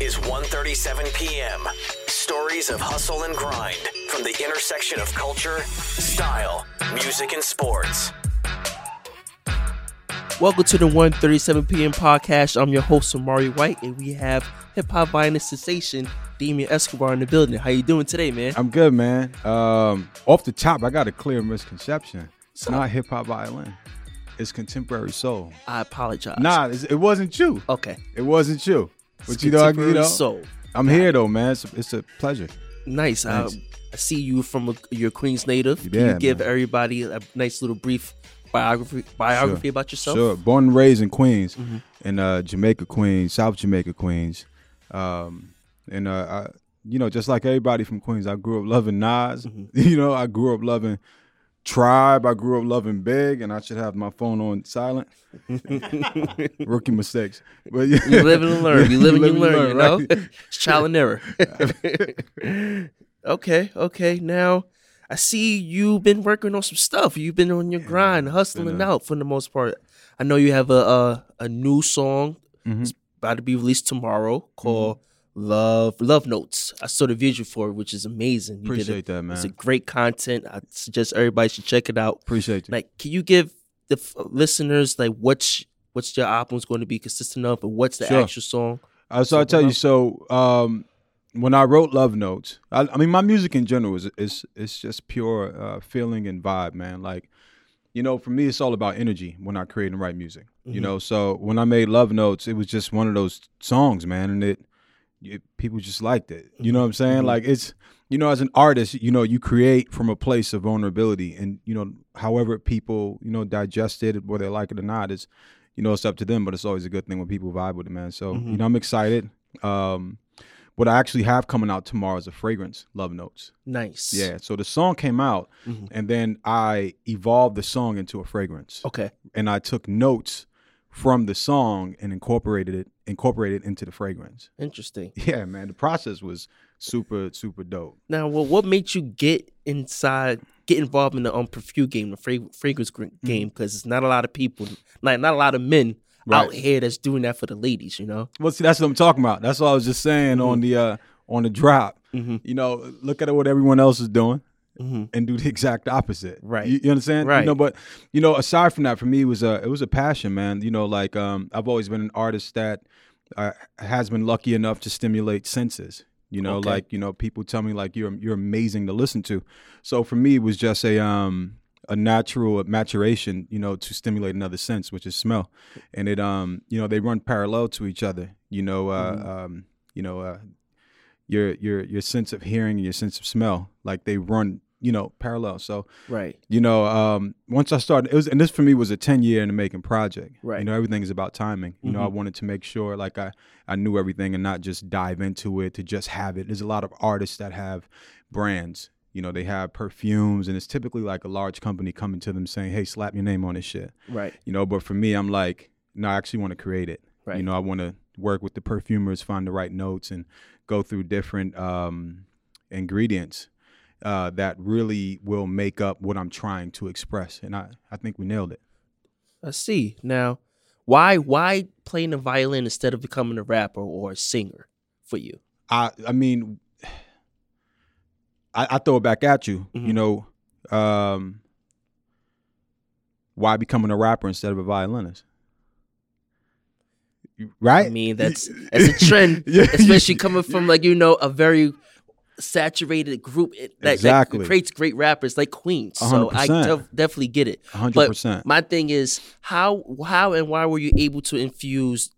is 1:37 p.m. Stories of hustle and grind from the intersection of culture, style, music, and sports. Welcome to the 1:37 p.m. podcast. I'm your host, Omari White, and we have hip hop violin sensation Damien Escobar in the building. How you doing today, man? I'm good, man. Um, off the top, I got a clear misconception. It's not hip hop violin. It's contemporary soul. I apologize. Nah, it wasn't you. Okay. It wasn't you. It's But you know, I- you contemporary know, soul. I'm here though, man. It's, it's a pleasure. Nice. Thanks. I see you from a, your Queens native. Can Yeah, you give man. everybody a nice little brief biography biography Sure. about yourself? Sure. Born and raised in Queens, Mm-hmm. in uh, Jamaica, Queens, South Jamaica, Queens, um, and uh, I, you know, just like everybody from Queens, I grew up loving Nas. Mm-hmm. You know, I grew up loving Tribe. I grew up loving Big, and I should have my phone on silent. Rookie mistakes, but yeah. You live and learn. You live and you learn. You know, right? it's trial and error. okay, okay. Now I see you've been working on some stuff. You've been on your grind, hustling a- out for the most part. I know you have a a, a new song Mhm. it's about to be released tomorrow called Love Love Notes. I saw the visual for it, which is amazing. You did Appreciate that, man. It's a great content. I suggest everybody should check it out. Appreciate you. Like, can you give the f- listeners like what's what's your album's going to be consistent of, and what's the Sure. actual song? Uh, so I'll tell you. So um, when I wrote Love Notes, I, I mean, my music in general is is is just pure uh, feeling and vibe, man. Like, you know, for me, it's all about energy when I create and write music. You know, so when I made Love Notes, it was just one of those songs, man, and it, it people just liked it. You know what I'm saying? Mm-hmm. Like it's you know, as an artist, you know, you create from a place of vulnerability, and you know, however people you know digest it, whether they like it or not, is you know, it's up to them. But it's always a good thing when people vibe with it, man. So you mm-hmm. know, I'm excited. Um, what I actually have coming out tomorrow is a fragrance, Love Notes. Nice. Yeah. So the song came out, mm-hmm. and then I evolved the song into a fragrance, Okay. and I took notes from the song and incorporated it incorporated into the fragrance. Interesting. Yeah, man. The process was super super dope. Now, well, what made you get inside, get involved in the um, perfume game, the fra- fragrance gr- Mm-hmm. game? Because it's not a lot of people, like not a lot of men out here that's doing that for the ladies. You know. Well, see, that's what I'm talking about. That's what I was just saying on the uh, on the drop. Mhm. You know, look at what everyone else is doing. Mhm. and do the exact opposite. Right. You, you understand? Right. You know, but you know, aside from that, for me, it was a it was a passion, man. You know, like um, I've always been an artist that uh, has been lucky enough to stimulate senses. You know, Okay. like you know, people tell me like you're you're amazing to listen to. So for me, it was just a um a natural maturation, you know, to stimulate another sense, which is smell, and it um you know they run parallel to each other. You know, uh, Mm-hmm. um you know uh your your your sense of hearing and your sense of smell, like they run you know parallel. So Right. you know, um, once I started, it was, and this for me was a ten year in the making project. Right. Mm-hmm. You know, everything is about timing. You know, I wanted to make sure like I I knew everything and not just dive into it to just have it. There's a lot of artists that have brands. You know, they have perfumes, and it's typically like a large company coming to them saying, "Hey, slap your name on this shit." Right. You know, but for me, I'm like, no, I actually want to create it. Right. You know, I want to work with the perfumers, find the right notes, and go through different um, ingredients uh, that really will make up what I'm trying to express. And I, I think we nailed it. I see. Now, why why playing the violin instead of becoming a rapper or a singer for you? I, I mean, I, I throw it back at you. Mhm. You know, um, why becoming a rapper instead of a violinist? Right? I mean, that's that's a trend, Yeah. especially coming from like you know a very saturated group that, Exactly. that creates great rappers like Queen. So I 100%. def- definitely get it. hundred But my thing is how how and why were you able to infuse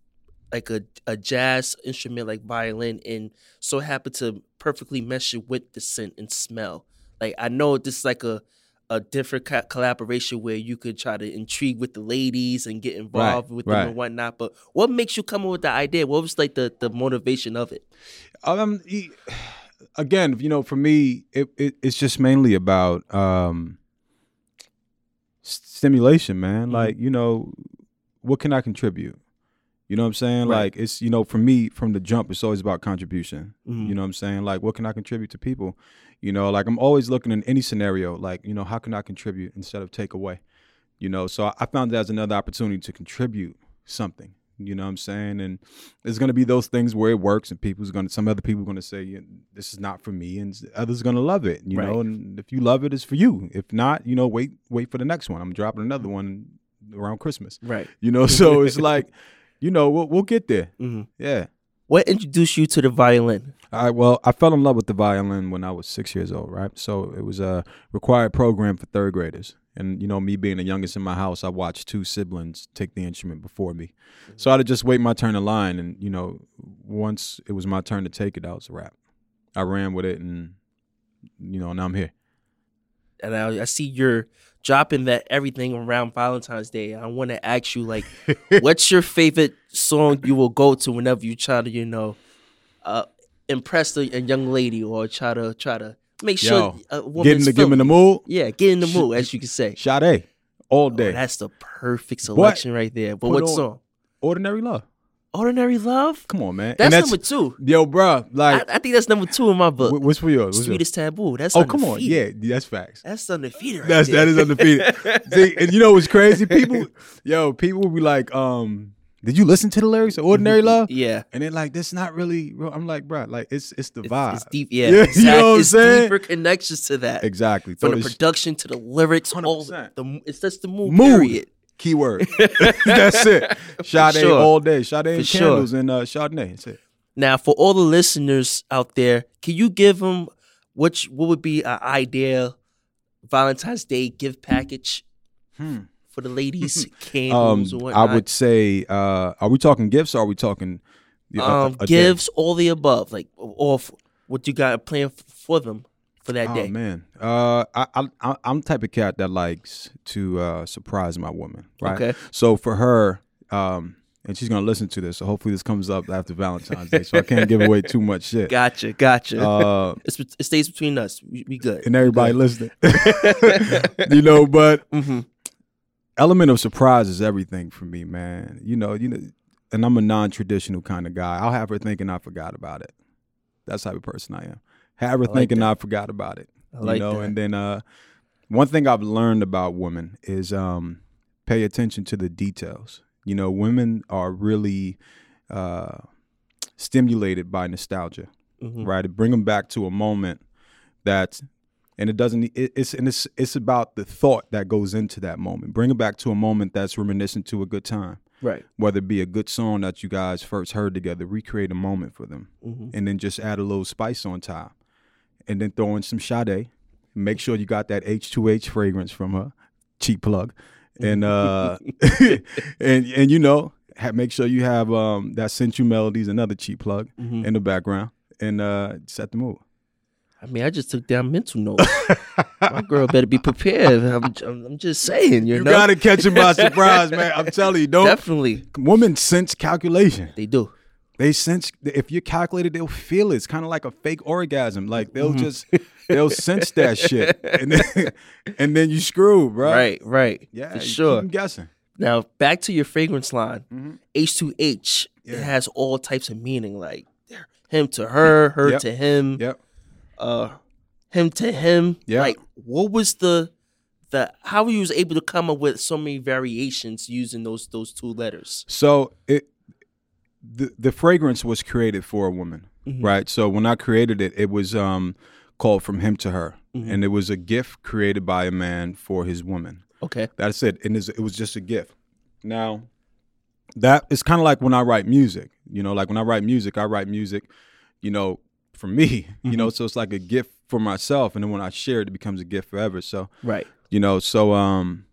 like a, a jazz instrument like violin and so happen to perfectly mesh it with the scent and smell? Like I know this is like a a different co- collaboration where you could try to intrigue with the ladies and get involved with them right. and whatnot. But what makes you come up with the idea? What was like the the motivation of it? Um, e- again, you know, for me, it, it it's just mainly about um stimulation, man. Mhm. Like, you know, what can I contribute? You know what I'm saying? Right. Like, it's you know, for me, from the jump, it's always about contribution. Mhm. You know what I'm saying? Like, what can I contribute to people? You know, like I'm always looking in any scenario, like, you know, how can I contribute instead of take away? You know, so I found that as another opportunity to contribute something You know what I'm saying? And there's gonna be those things where it works, and people's gonna some other people are gonna say this is not for me, and others are gonna love it. You know, and if you love it, it's for you. If not, you know, wait wait for the next one. I'm dropping another one around Christmas. Right. You know, so it's like, you know, we'll we'll get there. hmm Yeah. What introduced you to the violin? All right. Well, I fell in love with the violin when I was six years old, right? So it was a required program for third graders. And, you know, me being the youngest in my house, I watched two siblings take the instrument before me. So I had to just wait my turn in line. And, you know, once it was my turn to take it, I was a wrap. I ran with it and, you know, now I'm here. And I, I see you're dropping that everything around Valentine's Day. I want to ask you, like, what's your favorite song you will go to whenever you try to, you know, uh, impress a, a young lady or try to try to make sure Yo, a woman's Getting to give me feeling the mood, Yeah, get in the mood, as you can say. Sade, all Oh, day. that's the perfect selection right there. But what song? Ordinary love. Ordinary Love. Come on, man. That's, and number two. Yo, bro, like, I, I think that's number two in my book. wh- what's for yours? What's yours? Sweetest taboo. That's Oh, come on. Yeah, that's facts. That's undefeated. Right That's there. that is undefeated. See, and you know what's crazy? People, yo, people will be like, um, did you listen to the lyrics of Ordinary Love? Yeah. And they're like, that's not really real. I'm like, bro, like it's it's the vibe. it's deep. Yeah. You know what I'm it's saying? deeper connections to that. Exactly. From the production to the lyrics, 100%. the it's just the mood. Mood. Period. keyword. that's it. Sade sure. all day. Sade and sure. candles and uh, Chardonnay. That's it. Now, for all the listeners out there, can you give them which what would be an ideal Valentine's Day gift package Hmm. For the ladies? Um, Candles or I would say, uh, are we talking gifts or are we talking uh, a- um, a day? all the above, like or f- what you got planned f- for them for that Oh day. man, uh, I, I the type of cat that likes to uh, surprise my woman, right? Okay. So for her, um, and she's gonna listen to this, so hopefully this comes up after Valentine's Day, so I can't give away too much shit. Gotcha, gotcha. Uh, it's, it stays between us. We, we good. and everybody listening, you know, but hmm element of surprise is everything for me, man. You know, you know, and I'm a non-traditional kind of guy. I'll have her thinking I forgot about it. That's the type of person I am. Have her like thinking. I forgot about it. I like you know, that. and then uh, one thing I've learned about women is um, pay attention to the details. You know, women are really uh, stimulated by nostalgia hmm right? To bring them back to a moment that, and it doesn't. It's and it's it's about the thought that goes into that moment. Bring it back to a moment that's reminiscent to a good time, Right. whether it be a good song that you guys first heard together. Recreate a moment for them, hmm and then just add a little spice on top, and then throw in some Sade. Make sure you got that H two H fragrance from her, cheap plug, and uh, and and you know. Ha- make sure you have um, that Sensual Melodies, another cheap plug hmm in the background, and uh, set the mood. I mean, I just took down mental notes. My girl better be prepared. I'm, I'm, I'm just saying, you, You know. gotta catch him by surprise, man. I'm telling you, don't. Definitely, Women sense calculation. they do. They sense if you're calculated, they'll feel it. It's kind of like a fake orgasm. Like they'll Mm-hmm. just they'll sense that shit, and then and then you screw, bro. Right, right. Yeah, for you sure. Keep 'em guessing. Now back to your fragrance line. Mhm. H2H. It has all types of meaning, like him to her, her Yep. to him, Yep. Uh, him to him. Yeah. Like, what was the the how you was able to come up with so many variations using those those two letters? So it the the fragrance was created for a woman, Mhm. right? So when I created it, it was um called from him to her, Mhm. and it was a gift created by a man for his woman. Okay. That's it. And it was just a gift. Now, that is kind of like when I write music. You know, like when I write music, I write music, you know, for me. You know, so it's like a gift for myself, and then when I share it, it becomes a gift forever. So Right. you know, so um,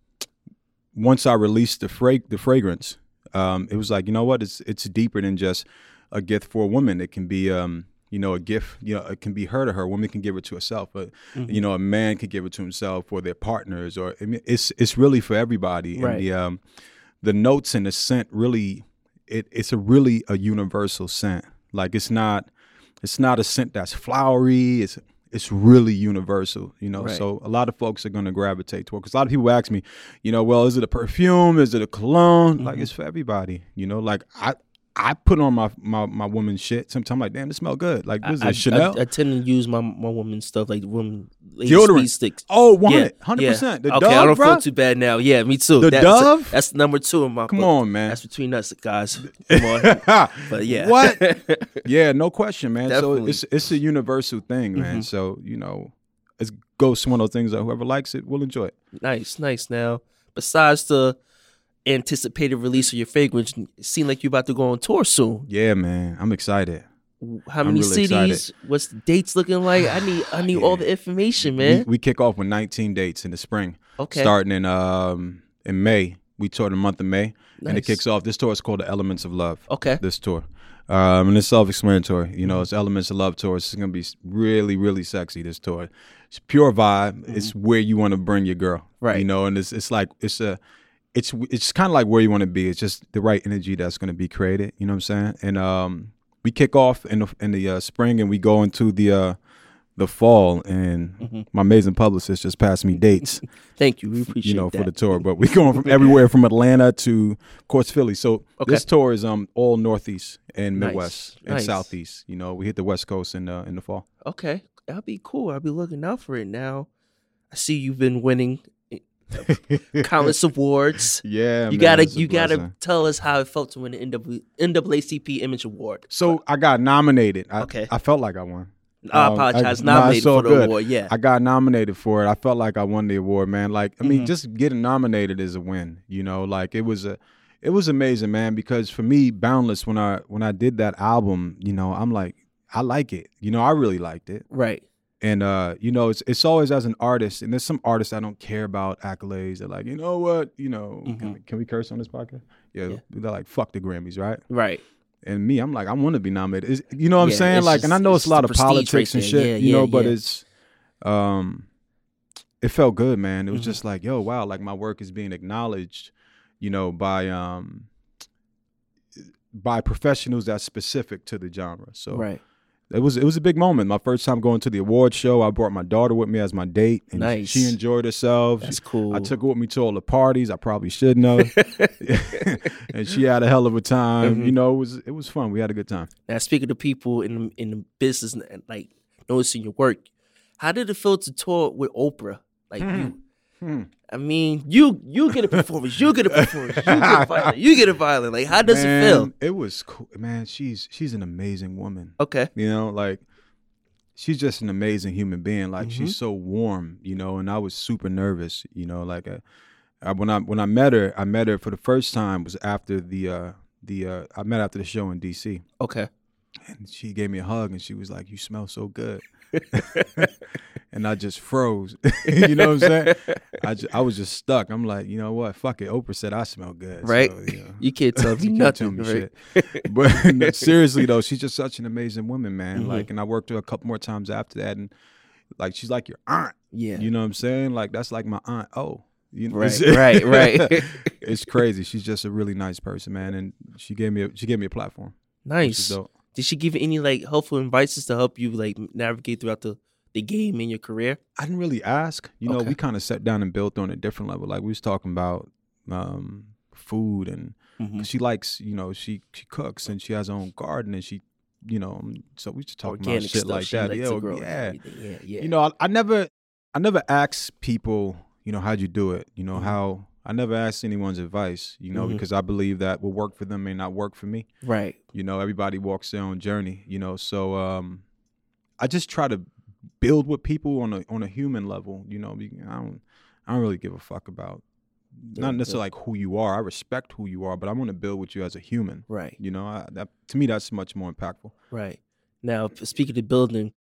once I released the fra- the fragrance, um, it was like you know what? It's it's deeper than just a gift for a woman. It can be um, you know, a gift. You know, it can be her to her. A woman can give it to herself, but Mm-hmm. you know, a man can give it to himself or their partners, or I mean, it's it's really for everybody. Right. And the um, the notes and the scent really, it it's a really a universal scent. Like it's not it's not a scent that's flowery. It's it's really universal, you know. Right. So a lot of folks are going to gravitate toward. Because a lot of people ask me, you know, well, is it a perfume? Is it a cologne? Mm-hmm. Like it's for everybody, you know. Like I I put on my my my woman's shit. Sometimes I'm like, damn, this smell good. Like, what is I, this, Chanel? I, I tend to use my my woman's stuff like woman Deodorant. sticks. oh, yeah, it, hundred yeah. percent. The okay, Dove, I don't bro? feel too bad now. Yeah, me too. The that's, Dove? That's number two in my. Come book. on, man. That's between us guys. Come on. but yeah. What? yeah, no question, man. Definitely. So it's it's a universal thing, man. Mhm. So you know, it's goes one of those things that whoever likes it will enjoy it. Nice, nice. Now, besides the anticipated release of your fragrance, Seem like you're about to go on tour soon. Yeah, man. I'm excited. How many really cities? What's the dates looking like? I need I need all the information, man. We, we kick off with 19 dates in the spring, okay. starting in um in May. We tour the month of May, and it kicks off. This tour is called the Elements of Love. Okay. This tour, um, and it's self-explanatory. You Mm-hmm. know, it's Elements of Love tour. It's gonna be really, really sexy. This tour, it's pure vibe. It's where you want to bring your girl, Mm-hmm. Right. You know, and it's it's like it's a it's it's kind of like where you want to be. It's just the right energy that's going to be created. You know what I'm saying? And um, we kick off in the in the uh, spring, and we go into the uh, the fall. And Mm-hmm. my amazing publicist just passed me dates, Thank you. We appreciate you know, that. for the tour. But we're going from everywhere from Atlanta to, of course, Philly. So Okay. this tour is um all Northeast and Nice. Midwest and Nice. Southeast. You know, we hit the West Coast in the in the fall. Okay, that'll be cool. I'll be looking out for it now. I see you've been winning countless awards. Yeah, you man, gotta you gotta tell us how it felt to win the NW, NAACP Image Award. So I got nominated. I, Okay. I felt like I won. I Um, apologize. nah, Nominated all for the good. award. Yeah. I got nominated for it. I felt like I won the award, man. Like, I mean, Mhm. just getting nominated is a win. You know, like it was a, it was amazing, man. Because for me, Boundless, when I when I did that album, you know, I'm like, I like it. You know, I really liked it. right. And uh, you know, it's it's always as an artist, and there's some artists I don't care about accolades. They're like, you know what, you know, can, Mhm. we, can we curse on this podcast? Yeah, Yeah. they're like, fuck the Grammys, right? Right. And me, I'm like, I want to be nominated. It's- you know what I'm saying? Like, and I know it's it's a lot of politics right and shit, Yeah, you know, yeah, but it's, um, it felt good, man. It was Mhm. just like, yo, wow, like my work is being acknowledged, you know, by um, by professionals that's specific to the genre. So right. It was it was a big moment. My first time going to the award show. I brought my daughter with me as my date, and Nice. she enjoyed herself. That's cool. I took her with me to all the parties. I probably shouldn't have, and she had a hell of a time. Mhm. You know, it was it was fun. We had a good time. Now, speaking to people in the, in the business, like noticing your work, how did it feel to tour with Oprah? Like you, Hmm. I mean, you you get a performance, you get a performance, you get a violent, you get a violent. Like, how does Man, it feel? It was cool, man. She's she's an amazing woman. Okay, You know, like she's just an amazing human being. Like Mm-hmm. she's so warm. You know, and I was super nervous. You know, like uh, I, when I when I met her, I met her for the first time was after the uh the uh I met after the show in D.C. okay, and she gave me a hug and she was like, "You smell so good." and I just froze. you know what I'm saying? I, ju- I was just stuck. I'm like, you know what? Fuck it. Oprah said I smell good. right. So, you know. You can't tell me can't tell nothing, me right? shit. But no, seriously though, she's just such an amazing woman, man. Mhm. Like, and I worked with her a couple more times after that, and like she's like your aunt. Yeah, You know what I'm saying? Like that's like my aunt. Oh, you know, right, right, right. it's crazy. She's just a really nice person, man, and she gave me a, she gave me a platform. nice. Did she give any like helpful advices to help you like navigate throughout the the game in your career? I didn't really ask. You know, Okay. we kind of sat down and built on a different level. Like we was talking about um, food, and Mhm. she likes, you know, she she cooks and she has her own garden, and she, you know, um, so we just talking Organic about shit like that. Yeah, yeah. yeah, yeah. You know, I, I never, I never asked people, you know, how'd you do it? You know, Mhm. how I never asked anyone's advice. You know, Mhm. because I believe that what worked for them may not work for me. right. You know, everybody walks their own journey. You know, so um, I just try to build with people on a on a human level. You know, I don't I don't really give a fuck about Yeah, not yeah. necessarily like who you are. I respect who you are, but I want to build with you as a human. Right. You know, I, that to me that's much more impactful. Right. Now, speaking of building,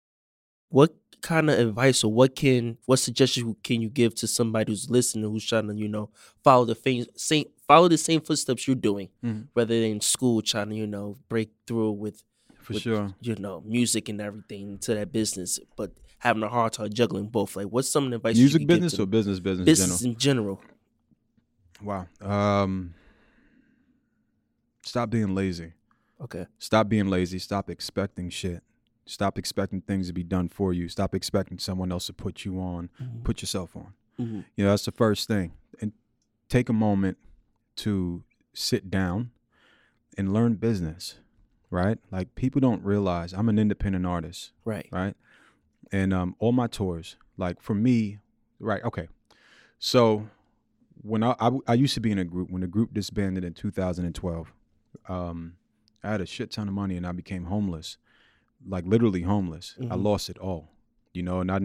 what kind of advice or what can what suggestions can you give to somebody who's listening who's trying to you know follow the same same follow the same footsteps you're doing, Mhm. whether they're in school trying to you know break through with For with, sure. you know music and everything to that business, but having a hard time juggling both. Like, what's some advice Music business or business business, business in in general? general? Wow. Um, stop being lazy. Okay. Stop being lazy. Stop expecting shit. Stop expecting things to be done for you. Stop expecting someone else to put you on. Mhm. Put yourself on. Mhm. You know, that's the first thing. And take a moment to sit down and learn business, right? Like people don't realize I'm an independent artist, Right. right? And um, all my tours, like for me, right? Okay, so when I, I I used to be in a group when the group disbanded in 2012, um, I had a shit ton of money and I became homeless, like literally homeless. I Mhm. lost it all, you know, and I.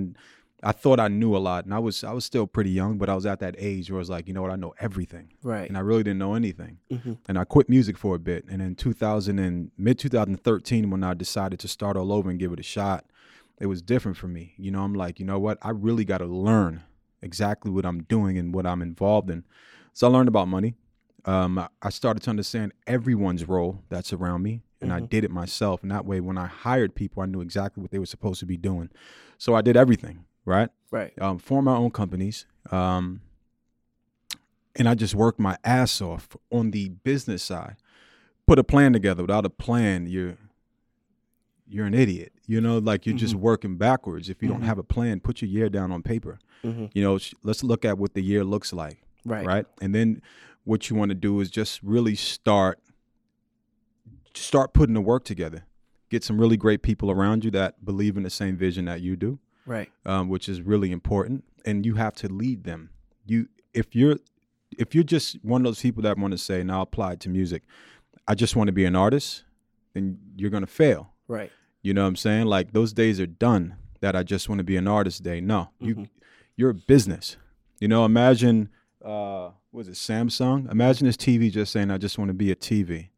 I thought I knew a lot, and I was I was still pretty young, but I was at that age where I was like, you know what, I know everything, Right. and I really didn't know anything Mhm. and I quit music for a bit. And in 2000 and mid 2013, when I decided to start all over and give it a shot, it was different for me. You know, I'm like, you know what? I really got to learn exactly what I'm doing and what I'm involved in. So I learned about money. Um, I- I started to understand everyone's role that's around me, and I Mhm. did it myself. And that way, when I hired people, I knew exactly what they were supposed to be doing. So I did everything, right? Right. um, form my own companies. Um, and I just worked my ass off on the business side. Put a plan together. Without a plan, you're you're an idiot. You know, like you're just Mhm. working backwards. If you don't Mhm. have a plan, put your year down on paper. hmm You know, sh- let's look at what the year looks like, Right. right? And then what you want to do is just really start start putting the work together. Get some really great people around you that believe in the same vision that you do Right. um, which is really important, and you have to lead them. You if you're if you're just one of those people that want to say, "Now apply it to music," I just want to be an artist, then you're gonna fail. Right. You know what I'm saying? Like those days are done. That I just want to be an artist day. No, you Mhm. you're a business. You know, imagine uh, was it Samsung? Imagine this TV just saying, "I just want to be a TV."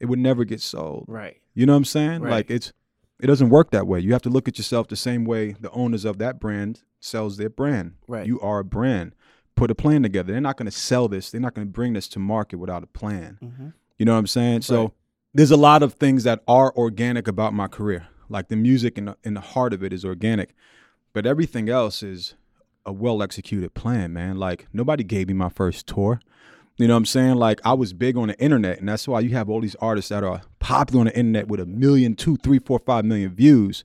It would never get sold. Right. You know what I'm saying? Right. Like it's it doesn't work that way. You have to look at yourself the same way the owners of that brand sells their brand. Right. You are a brand. Put a plan together. They're not going to sell this. They're not going to bring this to market without a plan. hmm You know what I'm saying? So there's a lot of things that are organic about my career. Like the music and the, and the heart of it is organic, but everything else is a well executed plan, man. Like nobody gave me my first tour. You know what I'm saying? Like I was big on the internet, and that's why you have all these artists that are popular on the internet with a million, two, three, four, five million views,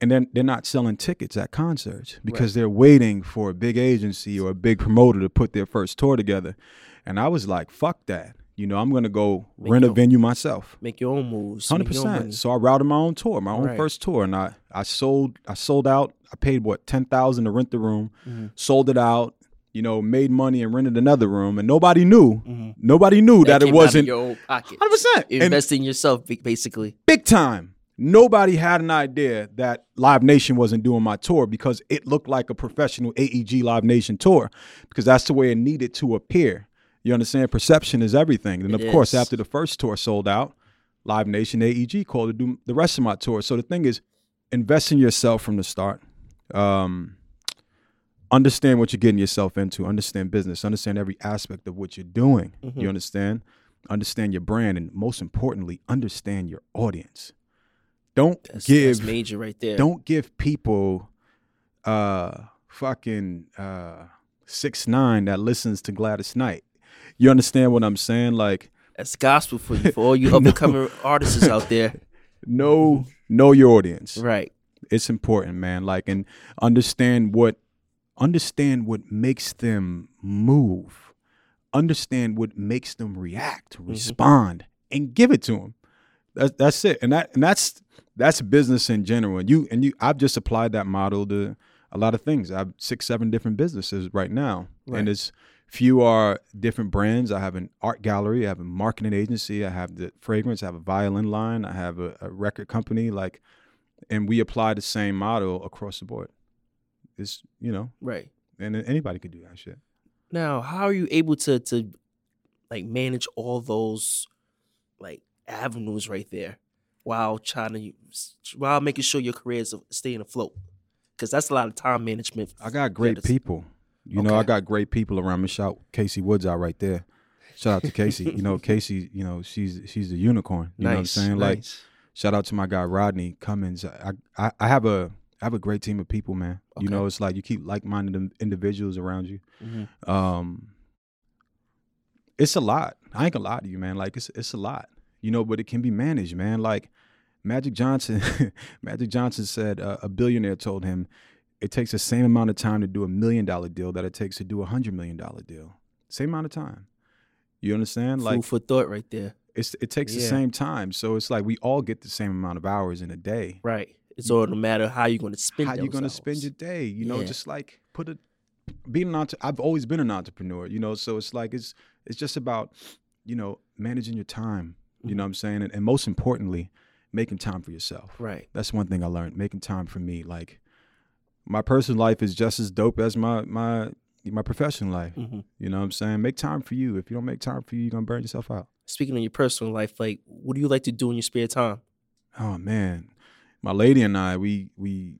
and then they're not selling tickets at concerts because they're waiting for a big agency or a big promoter to put their first tour together. And I was like, fuck that. You know, I'm gonna go Make rent a your- venue myself. Make your own moves. Hundred make your own money. percent. So I routed my own tour, my own Right. first tour, and I I sold I sold out. I paid what ten thousand to rent the room, Mhm. sold it out. You know, made money and rented another room, and nobody knew. Mhm. Nobody knew that, it came out wasn't your own pocket. hundred percent. And Invest in yourself, basically. big time. Nobody had an idea that Live Nation wasn't doing my tour because it looked like a professional AEG Live Nation tour because that's the way it needed to appear. You understand? Perception is everything. And It of course, after the first tour sold out, Live Nation AEG called to do the rest of my tour. So the thing is, invest in yourself from the start. Um, understand what you're getting yourself into. Understand business. Understand every aspect of what you're doing. Mhm. You understand? Understand your brand, and most importantly, understand your audience. Don't That's, give that's major right there. don't give people uh fucking uh six nine that listens to Gladys Knight. You understand what I'm saying? Like That's gospel for you, for all you up and coming artists out there. know know your audience. Right. It's important, man. Like and understand what understand what makes them move. Understand what makes them react, mm-hmm. respond, and give it to them. That's that's it. And that and that's that's business in general. And you and you I've just applied that model to a lot of things. I have six, seven different businesses right now. Right. And it's few are different brands. I have an art gallery, I have a marketing agency, I have the fragrance, I have a violin line, I have a, a record company, like and we apply the same model across the board. It's you know, Right. and anybody could do that shit. Now, how are you able to to like manage all those like avenues right there while trying to while making sure your career is staying afloat? Because that's a lot of time management. I got great people. You know, I got great people around me. Shout Casey Woods out right there. Shout out to Casey. you know, Casey, you know, she's she's a unicorn. You know what I'm Nice, saying? Like nice. shout out to my guy Rodney Cummins. I, I I have a I have a great team of people, man. You know, it's like you keep like minded individuals around you. Mhm. Um it's a lot. I ain't gonna lie to you, man. Like it's it's a lot. You know, but it can be managed, man. Like Magic Johnson, Magic Johnson said uh, a billionaire told him it takes the same amount of time to do a million dollar deal that it takes to do a hundred million dollar deal. Same amount of time. You understand? Food Like for thought right there. it's it takes the same time. So it's like we all get the same amount of hours in a day. Right. It's all no matter how you're going to spend. How you those gonna spend your day? You know, Yeah. just like put a being an entre- I've always been an entrepreneur. You know, so it's like it's it's just about you know managing your time. You Mm-hmm. know what I'm saying, and, and most importantly, making time for yourself. Right. That's one thing I learned. Making time for me. Like my personal life is just as dope as my my my professional life. hmm You know what I'm saying? Make time for you. If you don't make time for you, you're gonna burn yourself out. Speaking of your personal life, like, what do you like to do in your spare time? Oh man, my lady and I we we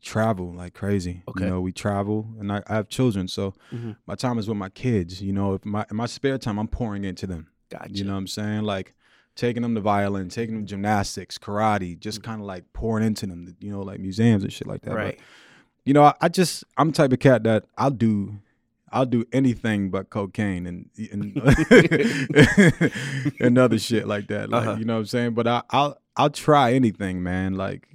travel like crazy. Okay. You know, we travel, and I, I have children, so Mhm. my time is with my kids. You know, if my in my spare time, I'm pouring into them. Gotcha. You know what I'm saying? Like taking them to violin, taking them to gymnastics, karate, just kind of like pouring into them. You know, like museums and shit like that. But, right. you know, I, I just I'm the type of cat that I'll do. I'll do anything but cocaine and and, and other shit like that. Like Uh-huh. you know what I'm saying. But I, I'll I'll try anything, man. Like,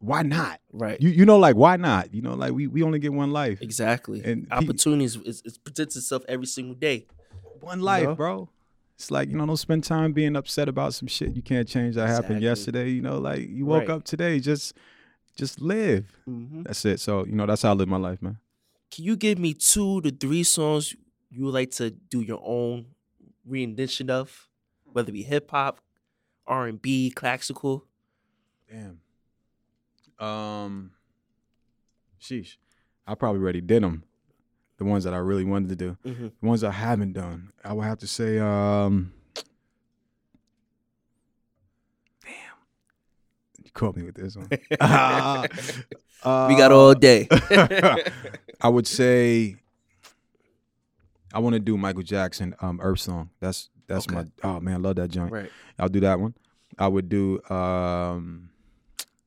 why not? Right. You you know, like why not? You know, like we we only get one life. exactly. and pe- Opportunities is, is presents itself every single day. One life, know? bro. It's like you know, don't spend time being upset about some shit you can't change that happened yesterday. You know, like you woke Right. up today, just just live. hmm That's it. So you know, that's how I live my life, man. Can you give me two to three songs you would like to do your own rendition of, whether it be hip hop, R and B, classical? Damn. Um. Sheesh. I probably already did them. The ones that I really wanted to do. Mm-hmm. The ones I haven't done. I would have to say. Um. Damn. You caught me with this one. Uh, we got all day. I would say. I want to do Michael Jackson, um, Earth Song. That's that's my. Oh man, I love that joint. right. I'll do that one. I would do um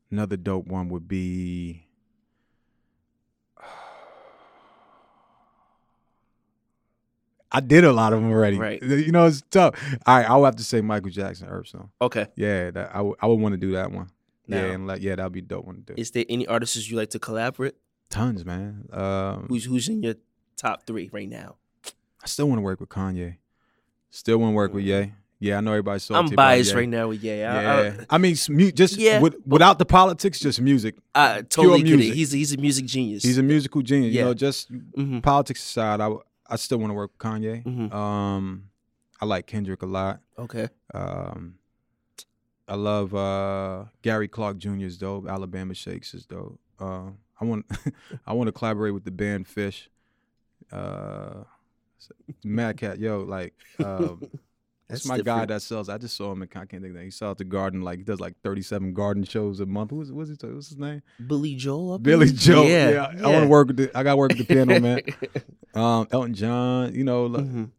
another dope one would be I did a lot of them already. Right. You know, it's tough. All right, I would have to say Michael Jackson, Earth Song. Okay. Yeah, that I would I would want to do that one. Now, yeah, and like yeah, that'd be a dope one to do. is there any artists you like to collaborate? Tons, man. Um, Who's who's in your top three right now? I still want to work with Kanye. Still want to work with Ye. Yeah, I know everybody's salty I'm biased Ye. right now with yeah. Yeah, I, mean, s- mu- just Yeah, with, without the politics, just music. I, I totally get it. music. He's he's a music genius. He's a musical genius. You Yeah. know, just hmm politics aside, I I still want to work with Kanye. Mhm. Um, I like Kendrick a lot. Okay. Um, I love uh, Gary Clark Jr. is dope. Alabama Shakes is dope. Uh, I want I want to collaborate with the band Phish. Uh, Mad Cat, yo, like um, That's my guy that sells. I just saw him. In, I can't think of that. He sells at the garden. Like he does like thirty seven garden shows a month. Who's what's his what's his name? Billy Joel. Billy believe? Joe. Yeah. Yeah, I want to work with the. I got to work with the piano man. Um, Elton John. You know, like, Mhm.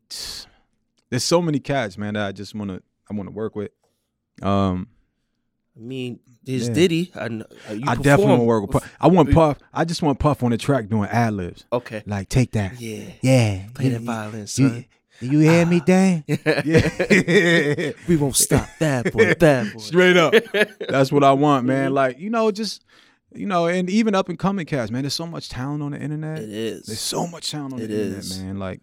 there's so many cats, man, that I just want to. I want to work with. Um, I mean, there's Yeah. Diddy. I, uh, you I definitely want to work with Puff. I want Puff. I just want Puff on the track doing ad libs. Okay. Like, take that. Yeah. Yeah. Play You- that violin, You, son. you hear me, Dan? Yeah. we won't stop that boy. That boy. Straight up. That's what I want, man. Like, you know, just you know, and even up and coming cats, man. There's so much talent on the internet. It is. There's so much talent on It the internet, man. Like,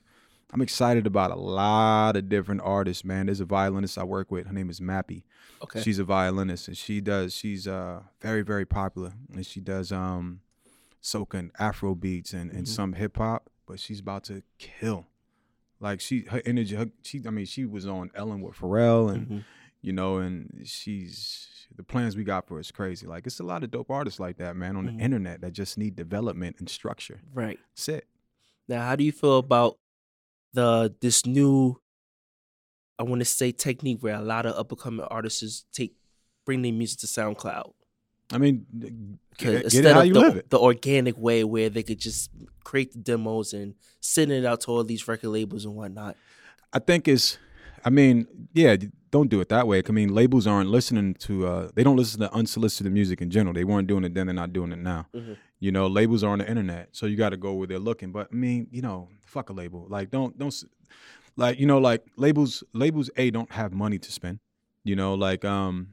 I'm excited about a lot of different artists, man. There's a violinist I work with. Her name is Mappy. Okay. She's a violinist, and she does. She's uh very very popular, and she does um soca and Afro beats and and Mhm. some hip hop. But she's about to kill. Like she, her energy. Her, she, I mean, she was on Ellen with Pharrell, and Mhm. you know, and she's the plans we got for her is crazy. Like it's a lot of dope artists like that, man, on Mhm. the internet that just need development and structure. Right. That's it. Now, how do you feel about the this new? I want to say technique where a lot of up and coming artists take bring their music to SoundCloud. I mean, get, instead of the, the organic way where they could just create the demos and send it out to all these record labels and whatnot. I think it's. I mean, yeah, don't do it that way. I mean, labels aren't listening to. uh They don't listen to unsolicited music in general. They weren't doing it then. They're not doing it now. Mhm. You know, labels are on the internet, so you got to go where they're looking. But I mean, you know, fuck a label. Like, don't don't. Like, you know, like labels. Labels a don't have money to spend. You know, like um,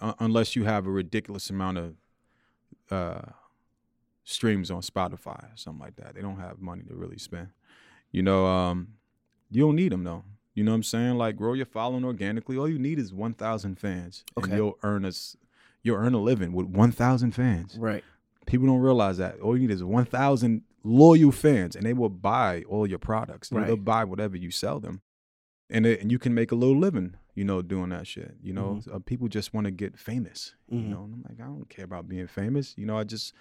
un- unless you have a ridiculous amount of uh streams on Spotify or something like that. They don't have money to really spend. You know, um, you don't need them though. You know what I'm saying? Like grow your following organically. All you need is 1,000 fans, Okay. and you'll earn us. You'll earn a living with 1,000 fans. Right. People don't realize that. All you need is 1,000 loyal fans, and they will buy all your products. Right. They'll buy whatever you sell them, and it, and you can make a little living. You know, doing that shit. You know, uh, people just want to get famous. Mhm. You know, and I'm like, I don't care about being famous. You know, I just,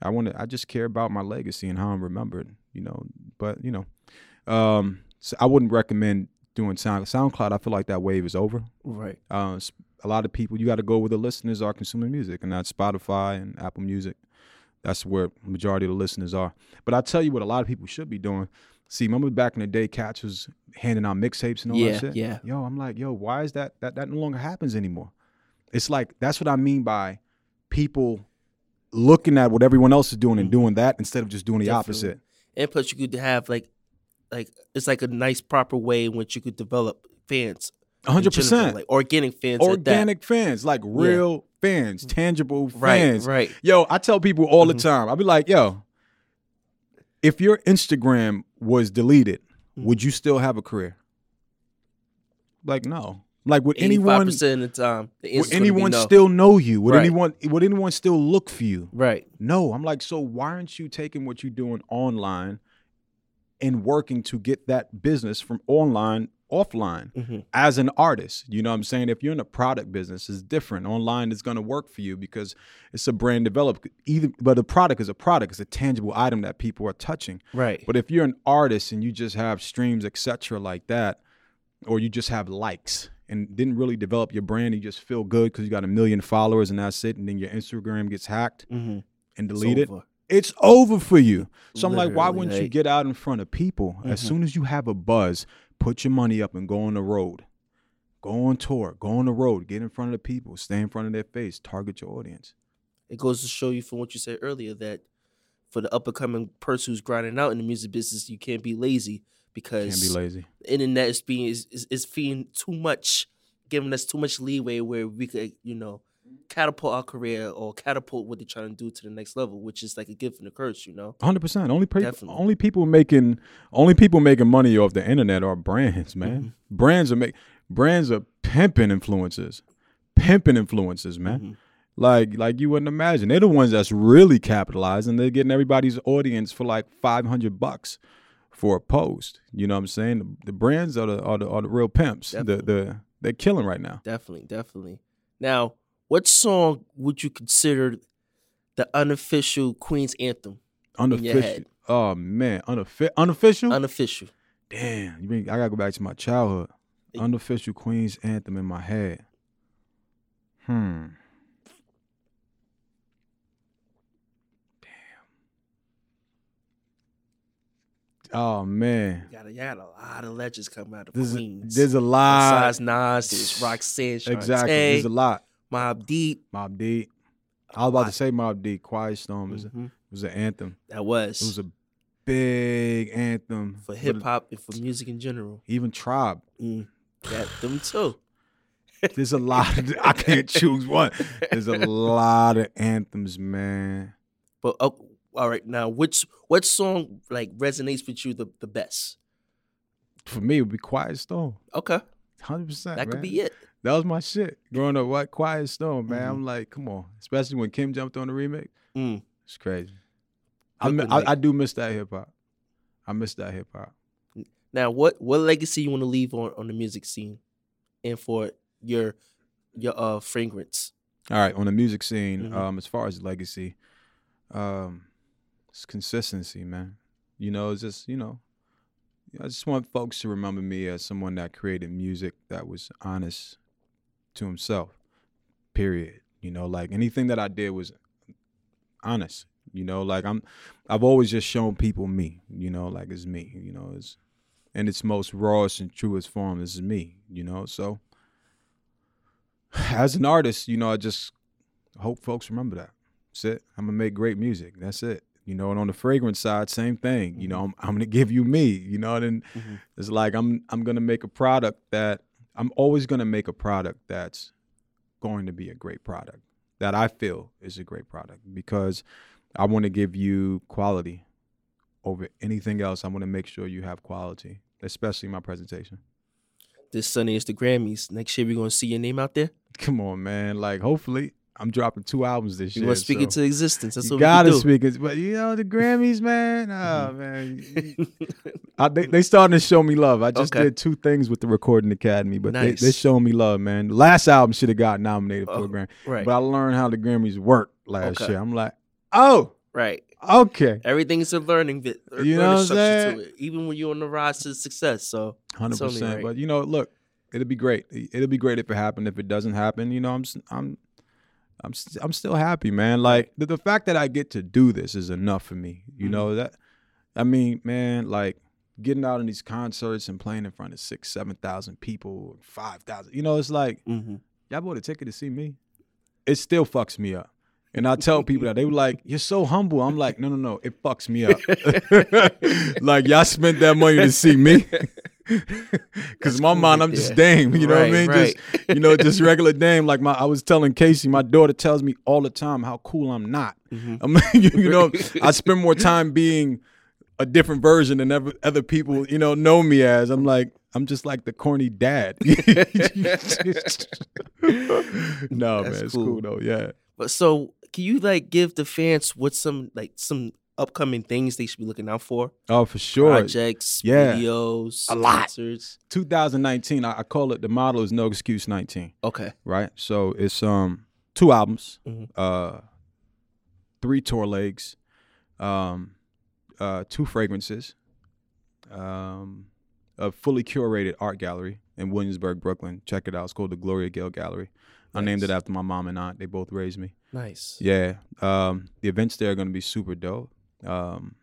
I want to. I just care about my legacy and how I'm remembered. You know, but you know, um, so I wouldn't recommend doing Sound SoundCloud. I feel like that wave is over. Right. Uh, a lot of people, you got to go where the listeners are consuming music, and that's Spotify and Apple Music. That's where majority of the listeners are. But I tell you what, a lot of people should be doing. See, remember back in the day, Catch was handing out mixtapes and all Yeah, that shit. yeah. Yo, I'm like, yo, why is that? That that no longer happens anymore. It's like that's what I mean by people looking at what everyone else is doing and mm. doing that instead of just doing the. Definitely. opposite. And plus, you could have like, like it's like a nice proper way in which you could develop fans. hundred percent. like organic fans. Organic fans, like real fans, tangible fans. Right. right. Yo, I tell people all Mm-hmm. the time. I'll be like, yo, if your Instagram was deleted, Mm-hmm. would you still have a career? Like, no. Like, would anyone percent of the time, the would answer's gonna be anyone no. still know you? Would Right. anyone would anyone still look for you? Right. No. I'm like, so why aren't you taking what you're doing online and working to get that business from online offline Mhm. as an artist? You know what I'm saying? If you're in a product business, it's different. Online is going to work for you because it's a brand developed. Either, but a product is a product. It's a tangible item that people are touching. Right. But if you're an artist and you just have streams, etc., like that, or you just have likes and didn't really develop your brand, you just feel good because you got a million followers and that's it, and then your Instagram gets hacked Mm-hmm. and deleted, it's over for you. So I'm like, why wouldn't you get out in front of people as Mhm. soon as you have a buzz? Put your money up and go on the road. Go on tour. Go on the road. Get in front of the people. Stay in front of their face. Target your audience. It goes to show you from what you said earlier that for the up and coming person who's grinding out in the music business, you can't be lazy because Can't be lazy. the internet is being is, is, is being too much, giving us too much leeway where we could, you know, catapult our career or catapult what they're trying to do to the next level, which is like a gift and a curse, you know. Hundred percent. Only Definitely. only people making, only people making money off the internet are brands, man. Mm-hmm. Brands are make, brands are pimping influences, pimping influences, man. Mhm. Like, like you wouldn't imagine. They're the ones that's really capitalizing. They're getting everybody's audience for like five hundred bucks for a post. You know what I'm saying? The, the brands are the are the, are the real pimps. The, the they're killing right now. Definitely, definitely. Now, what song would you consider the unofficial Queen's anthem? Unofficial. Oh man, unoffi- unofficial. Unofficial. Damn, you mean I gotta go back to my childhood. Unofficial Queen's anthem in my head. Hmm. Damn. Oh man, You got, a, you got a lot of legends coming out of there's a, Queens. there's a lot. Besides Nas, there's Roxanne, Shanté, exactly. There's a lot. Mobb Deep. Mobb Deep. I was about to say Mobb Deep. Quiet Storm was, Mhm. was an anthem. That was, It was a big anthem for hip hop and for music in general. Even Tribe. Mm, that them too. There's a lot. Of, I can't choose one. There's a lot of anthems, man. But oh, all right, now which what song like resonates with you the, the best? For me, it would be Quiet Storm. Okay, Hundred percent. that could be it. That was my shit. Growing up, what Quiet Storm, man. Mhm. I'm like, come on. Especially when Kim jumped on the remake. Mm. It's crazy. I, mi- Brooklyn, like- I, I do miss that hip hop. I miss that hip hop. Now, what what legacy you want to leave on on the music scene, and for your your uh fragrance? All right, on the music scene, Mhm. um, as far as legacy, um, it's consistency, man. You know, it's just you know, I just want folks to remember me as someone that created music that was honest to himself. Period. You know, like anything that I did was honest. You know, like I'm, I've always just shown people me. You know, like it's me. You know, it's in its most rawest and truest form. This is me. You know, so as an artist, you know, I just hope folks remember that. That's it. I'm gonna make great music. That's it. You know, and on the fragrance side, same thing. You know, I'm, I'm gonna give you me. You know, and Mhm. it's like I'm I'm gonna make a product that I'm always gonna make a product that's going to be a great product that I feel is a great product because I want to give you quality over anything else. I want to make sure you have quality, especially my presentation. This Sunday is the Grammys. Next year we're gonna see your name out there. Come on, man. Like, hopefully, I'm dropping two albums this You year. You want to speak so into existence. That's you what gotta we do. speak it, but you know the Grammys, man. Oh man, I, they they starting to show me love. I just Okay. did two things with the Recording Academy, but they Nice. they showing me love, man. The last album should have got nominated for Oh, a Grammy, right. but I learned how the Grammys work last Okay. year. I'm like, oh, right. okay, Everything's a learning bit. You know what I'm it, even when you're on the rise to success. So 100%. right. But you know, look, it'll be great. It'll be great if it happened. If it doesn't happen, you know, I'm I'm. I'm st- I'm still happy, man. Like the, the fact that I get to do this is enough for me. You Mm-hmm. know that. I mean, man, like getting out in these concerts and playing in front of six, seven thousand people, five thousand. You know, it's like mhm. y'all bought a ticket to see me. It still fucks me up. And I tell people that they were like, "You're so humble." I'm like, "No, no, no. It fucks me up. like y'all spent that money to see me." Because in my cool mind, I'm just there. Dame. You know what I mean? right. Just you know, just regular Dame. Like my, I was telling Casey, my daughter tells me all the time how cool I'm not. Mm-hmm. I'm, you, you know, I spend more time being a different version than ever, other people, you know, know me as. I'm like, I'm just like the corny dad. no, That's man, it's cool. cool though. Yeah. But so, can you like give the fans what some like some upcoming things they should be looking out for? Oh, for sure. Projects, Yeah. videos, A lot. concerts. 2019, I, I call it the model is no excuse 19. Okay. right? So it's um two albums, Mhm. uh, three tour legs, um, uh, two fragrances, um, a fully curated art gallery in Williamsburg, Brooklyn. Check it out. It's called the Gloria Gale Gallery. I named it after my mom and aunt. They both raised me. Nice. Yeah. Um, the events there are going to be super dope. Um,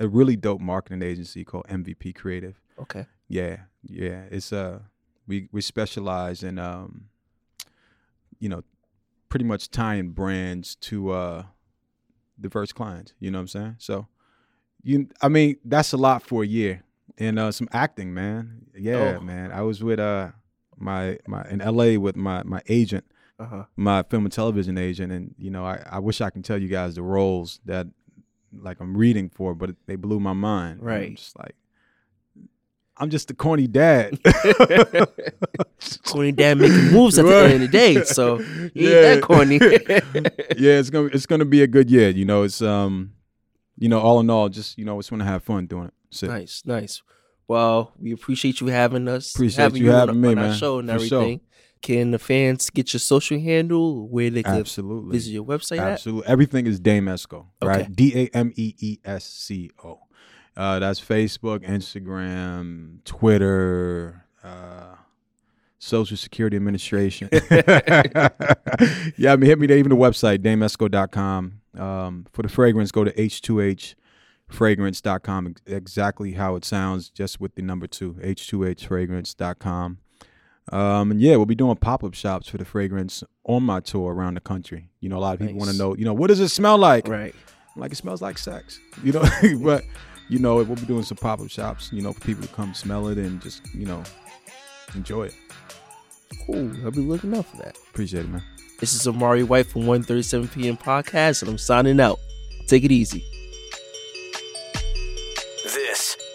a really dope marketing agency called MVP Creative. Okay. Yeah, yeah. It's uh we we specialize in um you know pretty much tying brands to uh diverse clients, you know what I'm saying? So you I mean, that's a lot for a year. And uh some acting, man. Yeah, Oh. man. I was with uh my my in LA with my my agent, Uh huh. my film and television agent and you know, I I wish I can tell you guys the roles that like I'm reading for, but they blew my mind. And I'm just like I'm just a corny dad. corny dad making moves at the Right. end of the day. So he ain't Yeah. that corny. yeah, it's gonna it's gonna be a good year. You know, it's um, you know, all in all, just you know, just want to have fun doing it. So nice, nice. Well, we appreciate you having us. Appreciate having you on- having me, on our man. show and For sure. Can the fans get your social handle where they can absolutely, visit your website at? absolutely, everything is Dame Esco, Okay. right? D A M E E S C O. Uh, that's Facebook, Instagram, Twitter. Uh, Social Security Administration. yeah, I mean, hit me there, even the website, damesco.com. Um, for the fragrance, go to h2hfragrance.com. ex- Exactly how it sounds, just with the number two, h2hfragrance.com. Um, and yeah, we'll be doing pop up shops for the fragrance on my tour around the country. You know, a lot of people want to know, you know, what does it smell like? Right. I'm like, it smells like sex, you know, but, you know, we'll be doing some pop up shops, you know, for people to come smell it and just, you know, enjoy it. Cool. I'll be looking out for that. Appreciate it, man. This is Omari White from ONE37pm podcast, and I'm signing out. Take it easy. This